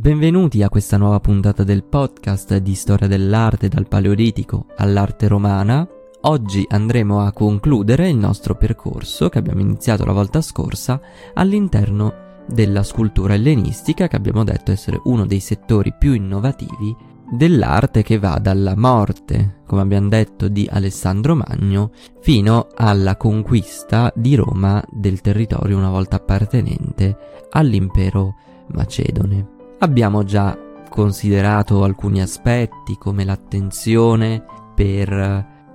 Benvenuti a questa nuova puntata del podcast di storia dell'arte dal Paleolitico all'arte romana. Oggi andremo a concludere il nostro percorso che abbiamo iniziato la volta scorsa all'interno della scultura ellenistica che abbiamo detto essere uno dei settori più innovativi dell'arte che va dalla morte, come abbiamo detto, di Alessandro Magno fino alla conquista di Roma del territorio una volta appartenente all'impero macedone. Abbiamo già considerato alcuni aspetti come l'attenzione per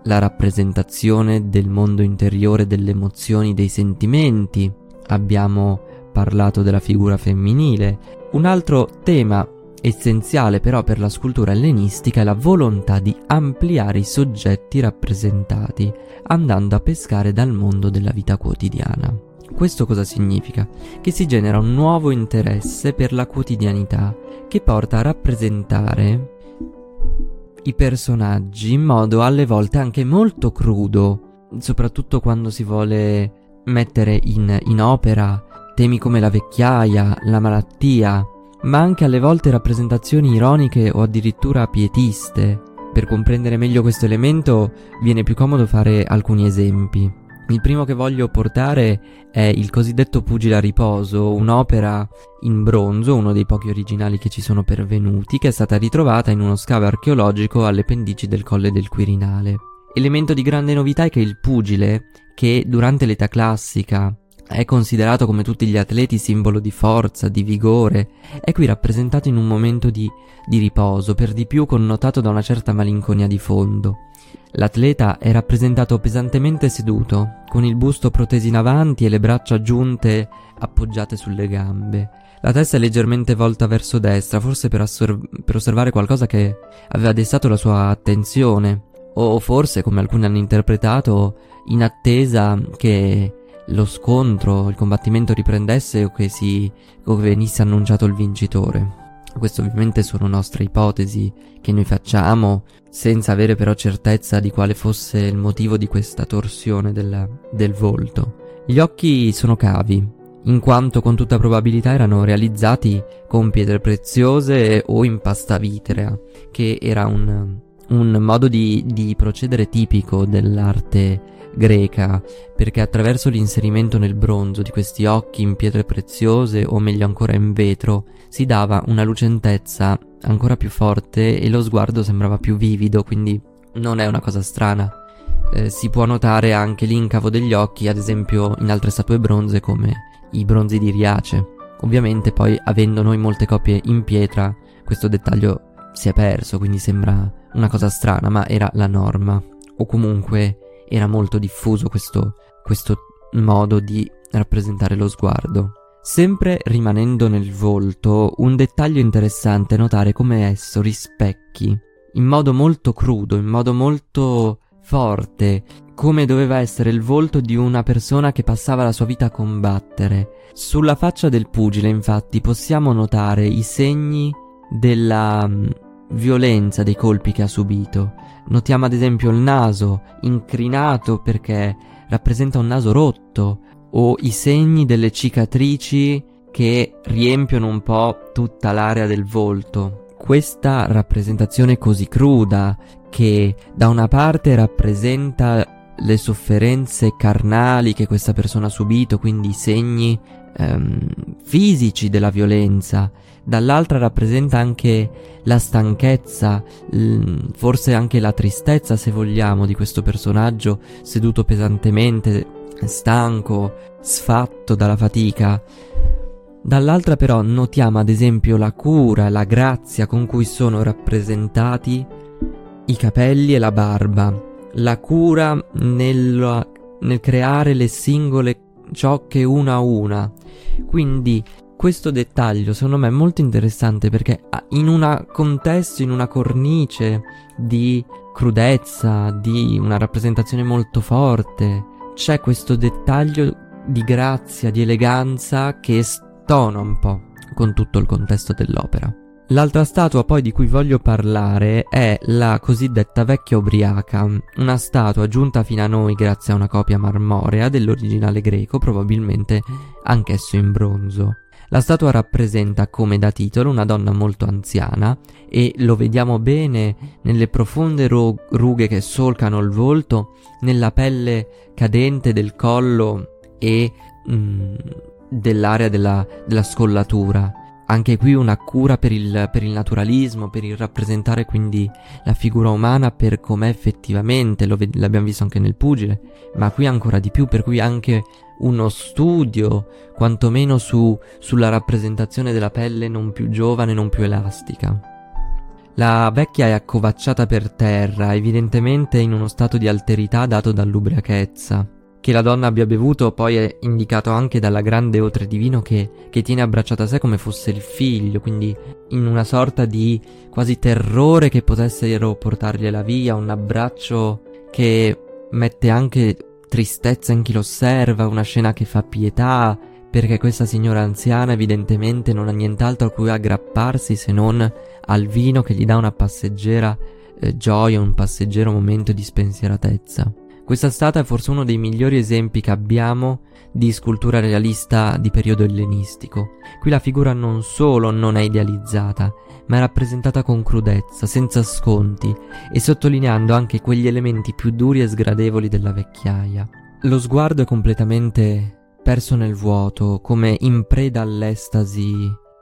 la rappresentazione del mondo interiore delle emozioni, dei sentimenti. Abbiamo parlato della figura femminile. Un altro tema essenziale però per la scultura ellenistica è la volontà di ampliare i soggetti rappresentati, andando a pescare dal mondo della vita quotidiana. Questo cosa significa? Che si genera un nuovo interesse per la quotidianità che porta a rappresentare i personaggi in modo alle volte anche molto crudo, soprattutto quando si vuole mettere in, in opera temi come la vecchiaia, la malattia, ma anche alle volte rappresentazioni ironiche o addirittura pietiste. Per comprendere meglio questo elemento viene più comodo fare alcuni esempi. Il primo che voglio portare è il cosiddetto Pugile a riposo, un'opera in bronzo, uno dei pochi originali che ci sono pervenuti, che è stata ritrovata in uno scavo archeologico alle pendici del Colle del Quirinale. Elemento di grande novità è che il pugile, che durante l'età classica è considerato come tutti gli atleti simbolo di forza, di vigore, è qui rappresentato in un momento di, di riposo, per di più connotato da una certa malinconia di fondo. L'atleta è rappresentato pesantemente seduto, con il busto proteso in avanti e le braccia giunte appoggiate sulle gambe. La testa è leggermente volta verso destra, forse per, assor- per osservare qualcosa che aveva destato la sua attenzione, o forse, come alcuni hanno interpretato, in attesa che lo scontro, il combattimento riprendesse o che, si, o che venisse annunciato il vincitore. Queste ovviamente sono nostre ipotesi che noi facciamo senza avere però certezza di quale fosse il motivo di questa torsione del, del volto. Gli occhi sono cavi, in quanto con tutta probabilità erano realizzati con pietre preziose o in pasta vitrea, che era un, un modo di, di procedere tipico dell'arte greca, perché attraverso l'inserimento nel bronzo di questi occhi in pietre preziose o meglio ancora in vetro si dava una lucentezza ancora più forte e lo sguardo sembrava più vivido, quindi non è una cosa strana. Eh, si può notare anche l'incavo degli occhi, ad esempio in altre statue bronze come i bronzi di Riace. Ovviamente poi avendo noi molte copie in pietra, questo dettaglio si è perso, quindi sembra una cosa strana, ma era la norma. O comunque era molto diffuso questo, questo modo di rappresentare lo sguardo. Sempre rimanendo nel volto, un dettaglio interessante è notare come esso rispecchi in modo molto crudo, in modo molto forte, come doveva essere il volto di una persona che passava la sua vita a combattere. Sulla faccia del pugile, infatti, possiamo notare i segni della violenza dei colpi che ha subito. Notiamo ad esempio il naso incrinato perché rappresenta un naso rotto o i segni delle cicatrici che riempiono un po' tutta l'area del volto. Questa rappresentazione così cruda che da una parte rappresenta le sofferenze carnali che questa persona ha subito, quindi i segni ehm, fisici della violenza, dall'altra rappresenta anche la stanchezza, l- forse anche la tristezza se vogliamo di questo personaggio seduto pesantemente, stanco, sfatto dalla fatica. Dall'altra però notiamo ad esempio la cura, la grazia con cui sono rappresentati i capelli e la barba, la cura nel, nel creare le singole ciocche una a una. Quindi questo dettaglio secondo me è molto interessante perché in un contesto, in una cornice di crudezza, di una rappresentazione molto forte, c'è questo dettaglio di grazia, di eleganza che stona un po' con tutto il contesto dell'opera. L'altra statua poi di cui voglio parlare è la cosiddetta vecchia ubriaca, una statua giunta fino a noi grazie a una copia marmorea dell'originale greco, probabilmente anch'esso in bronzo. La statua rappresenta come da titolo una donna molto anziana e lo vediamo bene nelle profonde ro- rughe che solcano il volto, nella pelle cadente del collo e mm, dell'area della, della scollatura. Anche qui una cura per il, per il, naturalismo, per il rappresentare quindi la figura umana per com'è effettivamente, lo, l'abbiamo visto anche nel pugile, ma qui ancora di più, per cui anche uno studio, quantomeno su, sulla rappresentazione della pelle non più giovane, non più elastica. La vecchia è accovacciata per terra, evidentemente in uno stato di alterità dato dall'ubriachezza. Che la donna abbia bevuto poi è indicato anche dalla grande otre di vino che, che tiene abbracciata a sé come fosse il figlio, quindi in una sorta di quasi terrore che potessero portargliela via, un abbraccio che mette anche tristezza in chi lo osserva, una scena che fa pietà, perché questa signora anziana evidentemente non ha nient'altro a cui aggrapparsi se non al vino che gli dà una passeggera eh, gioia, un passeggero momento di spensieratezza. Questa statua è forse uno dei migliori esempi che abbiamo di scultura realista di periodo ellenistico. Qui la figura non solo non è idealizzata, ma è rappresentata con crudezza, senza sconti e sottolineando anche quegli elementi più duri e sgradevoli della vecchiaia. Lo sguardo è completamente perso nel vuoto, come in preda all'estasi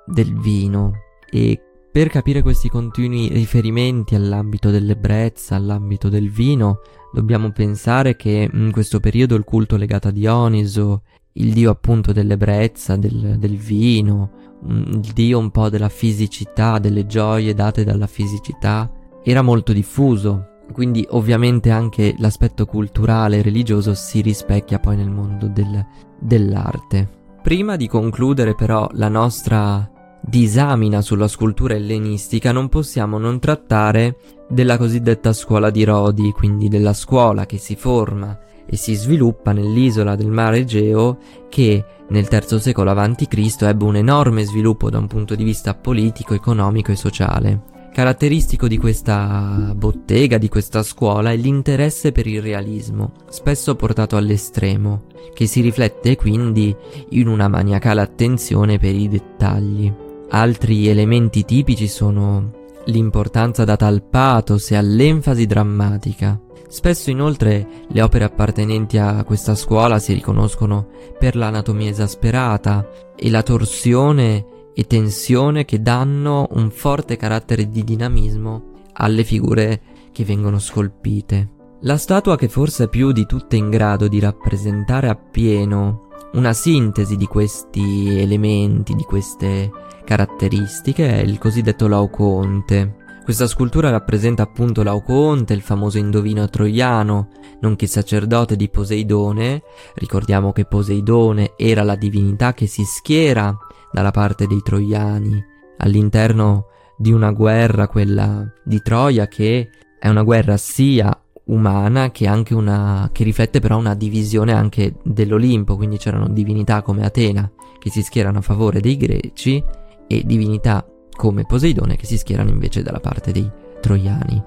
del vino e per capire questi continui riferimenti all'ambito dell'ebbrezza, all'ambito del vino, dobbiamo pensare che in questo periodo il culto legato a Dioniso, il dio appunto dell'ebbrezza, del, del vino, il dio un po' della fisicità, delle gioie date dalla fisicità, era molto diffuso. Quindi ovviamente anche l'aspetto culturale e religioso si rispecchia poi nel mondo del, dell'arte. Prima di concludere però la nostra disamina sulla scultura ellenistica non possiamo non trattare della cosiddetta scuola di Rodi, quindi della scuola che si forma e si sviluppa nell'isola del mare Egeo che nel III secolo a.C. ebbe un enorme sviluppo da un punto di vista politico, economico e sociale. Caratteristico di questa bottega, di questa scuola, è l'interesse per il realismo, spesso portato all'estremo, che si riflette quindi in una maniacale attenzione per i dettagli. Altri elementi tipici sono l'importanza data al pathos e all'enfasi drammatica. Spesso inoltre le opere appartenenti a questa scuola si riconoscono per l'anatomia esasperata e la torsione e tensione che danno un forte carattere di dinamismo alle figure che vengono scolpite. La statua che forse è più di tutte in grado di rappresentare appieno una sintesi di questi elementi, di queste caratteristiche è il cosiddetto Laoconte. Questa scultura rappresenta appunto Laoconte, il famoso indovino troiano, nonché sacerdote di Poseidone. Ricordiamo che Poseidone era la divinità che si schiera dalla parte dei troiani all'interno di una guerra, quella di Troia, che è una guerra sia umana che una che riflette però una divisione anche dell'Olimpo, quindi c'erano divinità come Atena che si schierano a favore dei greci e divinità come Poseidone che si schierano invece dalla parte dei troiani.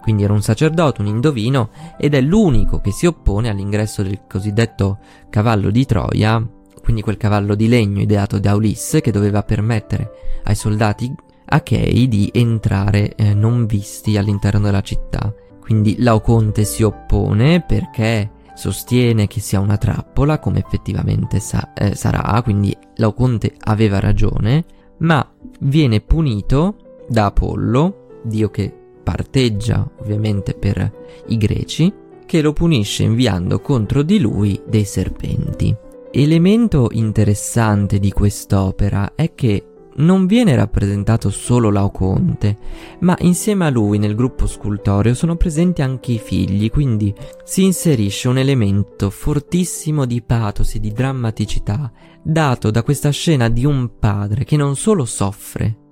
Quindi era un sacerdote, un indovino, ed è l'unico che si oppone all'ingresso del cosiddetto cavallo di Troia, quindi quel cavallo di legno ideato da Ulisse che doveva permettere ai soldati achei di entrare eh, non visti all'interno della città. Quindi Laoconte si oppone perché sostiene che sia una trappola, come effettivamente sa- eh, sarà, quindi Laoconte aveva ragione, ma viene punito da Apollo, dio che parteggia ovviamente per i greci, che lo punisce inviando contro di lui dei serpenti. Elemento interessante di quest'opera è che non viene rappresentato solo Laoconte, ma insieme a lui nel gruppo scultoreo sono presenti anche i figli, quindi si inserisce un elemento fortissimo di pathos e di drammaticità, dato da questa scena di un padre che non solo soffre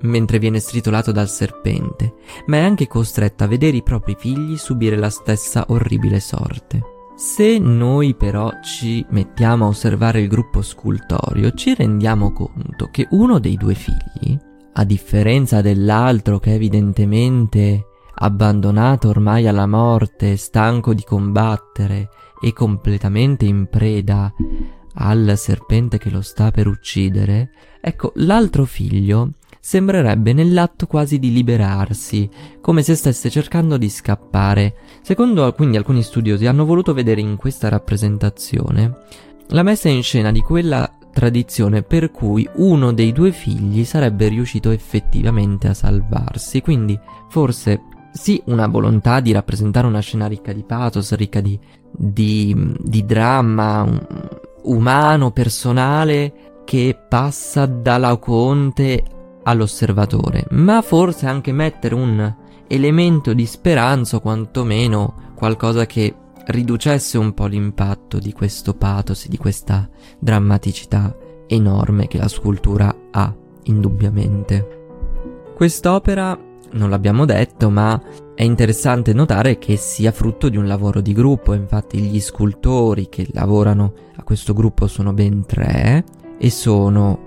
mentre viene stritolato dal serpente, ma è anche costretto a vedere i propri figli subire la stessa orribile sorte. Se noi però ci mettiamo a osservare il gruppo scultorio, ci rendiamo conto che uno dei due figli, a differenza dell'altro che evidentemente abbandonato ormai alla morte, stanco di combattere e completamente in preda al serpente che lo sta per uccidere, ecco, l'altro figlio sembrerebbe nell'atto quasi di liberarsi, come se stesse cercando di scappare. Secondo quindi alcuni studiosi hanno voluto vedere in questa rappresentazione la messa in scena di quella tradizione per cui uno dei due figli sarebbe riuscito effettivamente a salvarsi, quindi forse sì una volontà di rappresentare una scena ricca di pathos, ricca di, di, di dramma umano, personale, che passa da Laocoonte all'osservatore, ma forse anche mettere un elemento di speranza o quantomeno qualcosa che riducesse un po' l'impatto di questo pathos, di questa drammaticità enorme che la scultura ha, indubbiamente. Quest'opera, non l'abbiamo detto, ma è interessante notare che sia frutto di un lavoro di gruppo, infatti gli scultori che lavorano a questo gruppo sono ben tre e sono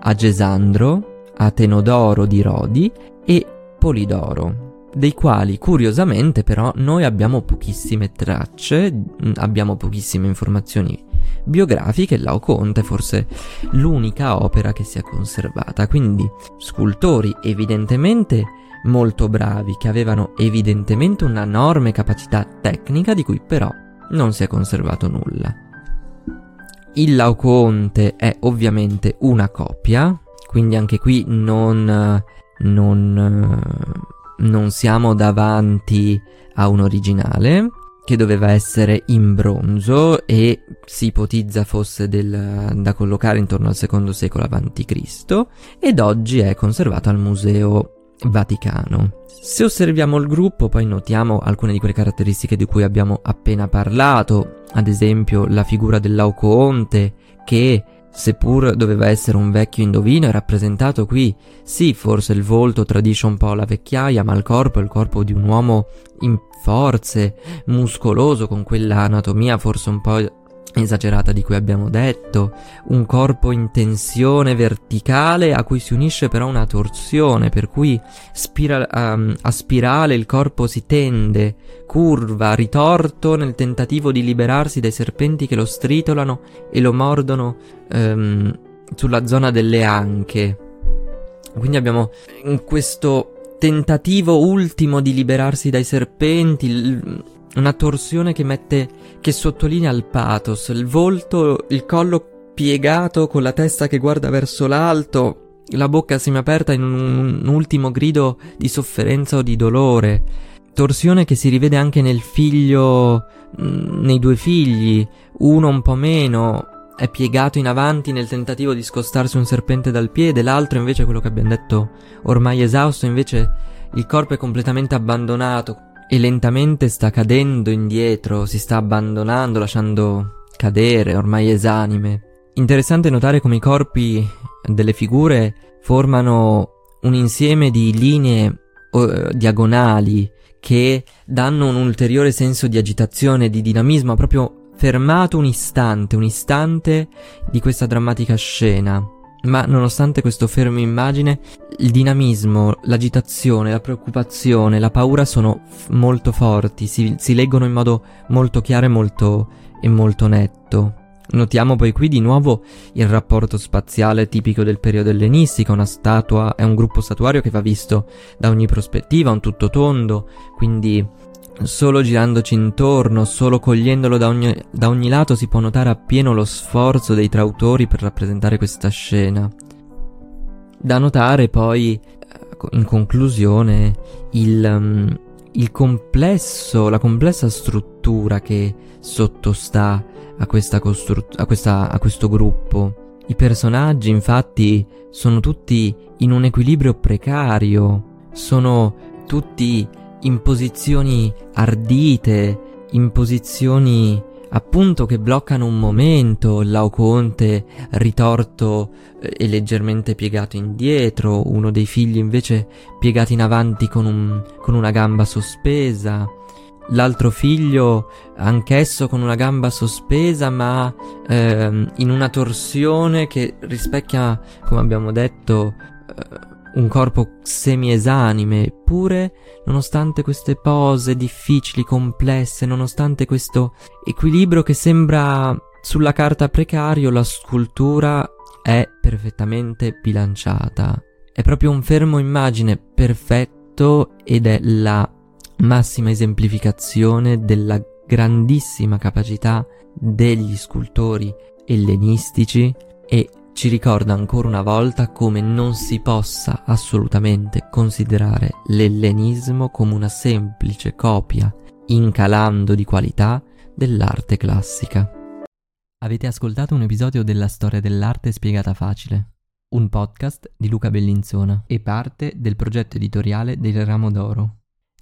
Agesandro, Atenodoro di Rodi e Polidoro, dei quali curiosamente però noi abbiamo pochissime tracce, mm, abbiamo pochissime informazioni biografiche, Laoconte è forse l'unica opera che si è conservata, quindi scultori evidentemente molto bravi, che avevano evidentemente un'enorme capacità tecnica di cui però non si è conservato nulla. Il Laoconte è ovviamente una copia, quindi anche qui non, non, non siamo davanti a un originale che doveva essere in bronzo e si ipotizza fosse del, da collocare intorno al secondo secolo a.C. ed oggi è conservato al Museo Vaticano. Se osserviamo il gruppo poi notiamo alcune di quelle caratteristiche di cui abbiamo appena parlato, ad esempio la figura del Laucoonte che Seppur doveva essere un vecchio indovino, è rappresentato qui, sì, forse il volto tradisce un po' la vecchiaia, ma il corpo è il corpo di un uomo in forze, muscoloso, con quella anatomia forse un po' esagerata di cui abbiamo detto, un corpo in tensione verticale a cui si unisce però una torsione, per cui spira- um, a spirale il corpo si tende, curva, ritorto nel tentativo di liberarsi dai serpenti che lo stritolano e lo mordono um, sulla zona delle anche. Quindi abbiamo in questo tentativo ultimo di liberarsi dai serpenti, una torsione che mette, che sottolinea il pathos, il volto, il collo piegato con la testa che guarda verso l'alto, la bocca semiaperta in un, un ultimo grido di sofferenza o di dolore. Torsione che si rivede anche nel figlio, mm, nei due figli, uno un po' meno, è piegato in avanti nel tentativo di scostarsi un serpente dal piede, l'altro invece, quello che abbiamo detto ormai esausto, invece il corpo è completamente abbandonato, e lentamente sta cadendo indietro, si sta abbandonando, lasciando cadere, ormai esanime. Interessante notare come i corpi delle figure formano un insieme di linee uh, diagonali che danno un ulteriore senso di agitazione, di dinamismo, proprio fermato un istante, un istante di questa drammatica scena. Ma nonostante questo fermo immagine, il dinamismo, l'agitazione, la preoccupazione, la paura sono f- molto forti, si, si, leggono in modo molto chiaro e molto, e molto netto. Notiamo poi qui di nuovo il rapporto spaziale tipico del periodo ellenistico, una statua è un gruppo statuario che va visto da ogni prospettiva, un tutto tondo, quindi Solo girandoci intorno, solo cogliendolo da ogni, da ogni lato si può notare appieno lo sforzo dei trautori per rappresentare questa scena. Da notare poi, eh, in conclusione, il, um, il complesso, la complessa struttura che sottostà a, questa costru- a, questa, a questo gruppo. I personaggi, infatti, sono tutti in un equilibrio precario, sono tutti in posizioni ardite, in posizioni appunto che bloccano un momento, Laoconte ritorto eh, e leggermente piegato indietro, uno dei figli invece piegato in avanti con, un, con una gamba sospesa, l'altro figlio anch'esso con una gamba sospesa ma ehm, in una torsione che rispecchia, come abbiamo detto, eh, un corpo semi-esanime, eppure, nonostante queste pose difficili, complesse, nonostante questo equilibrio che sembra Sulla carta precario la scultura è perfettamente bilanciata. È proprio un fermo immagine perfetto ed è la massima esemplificazione della grandissima capacità degli scultori ellenistici e ci ricorda ancora una volta come non si possa assolutamente considerare l'ellenismo come una semplice copia, incalando di qualità, dell'arte classica. Avete ascoltato un episodio della storia dell'arte spiegata facile, un podcast di Luca Bellinzona e parte del progetto editoriale del Ramo d'Oro.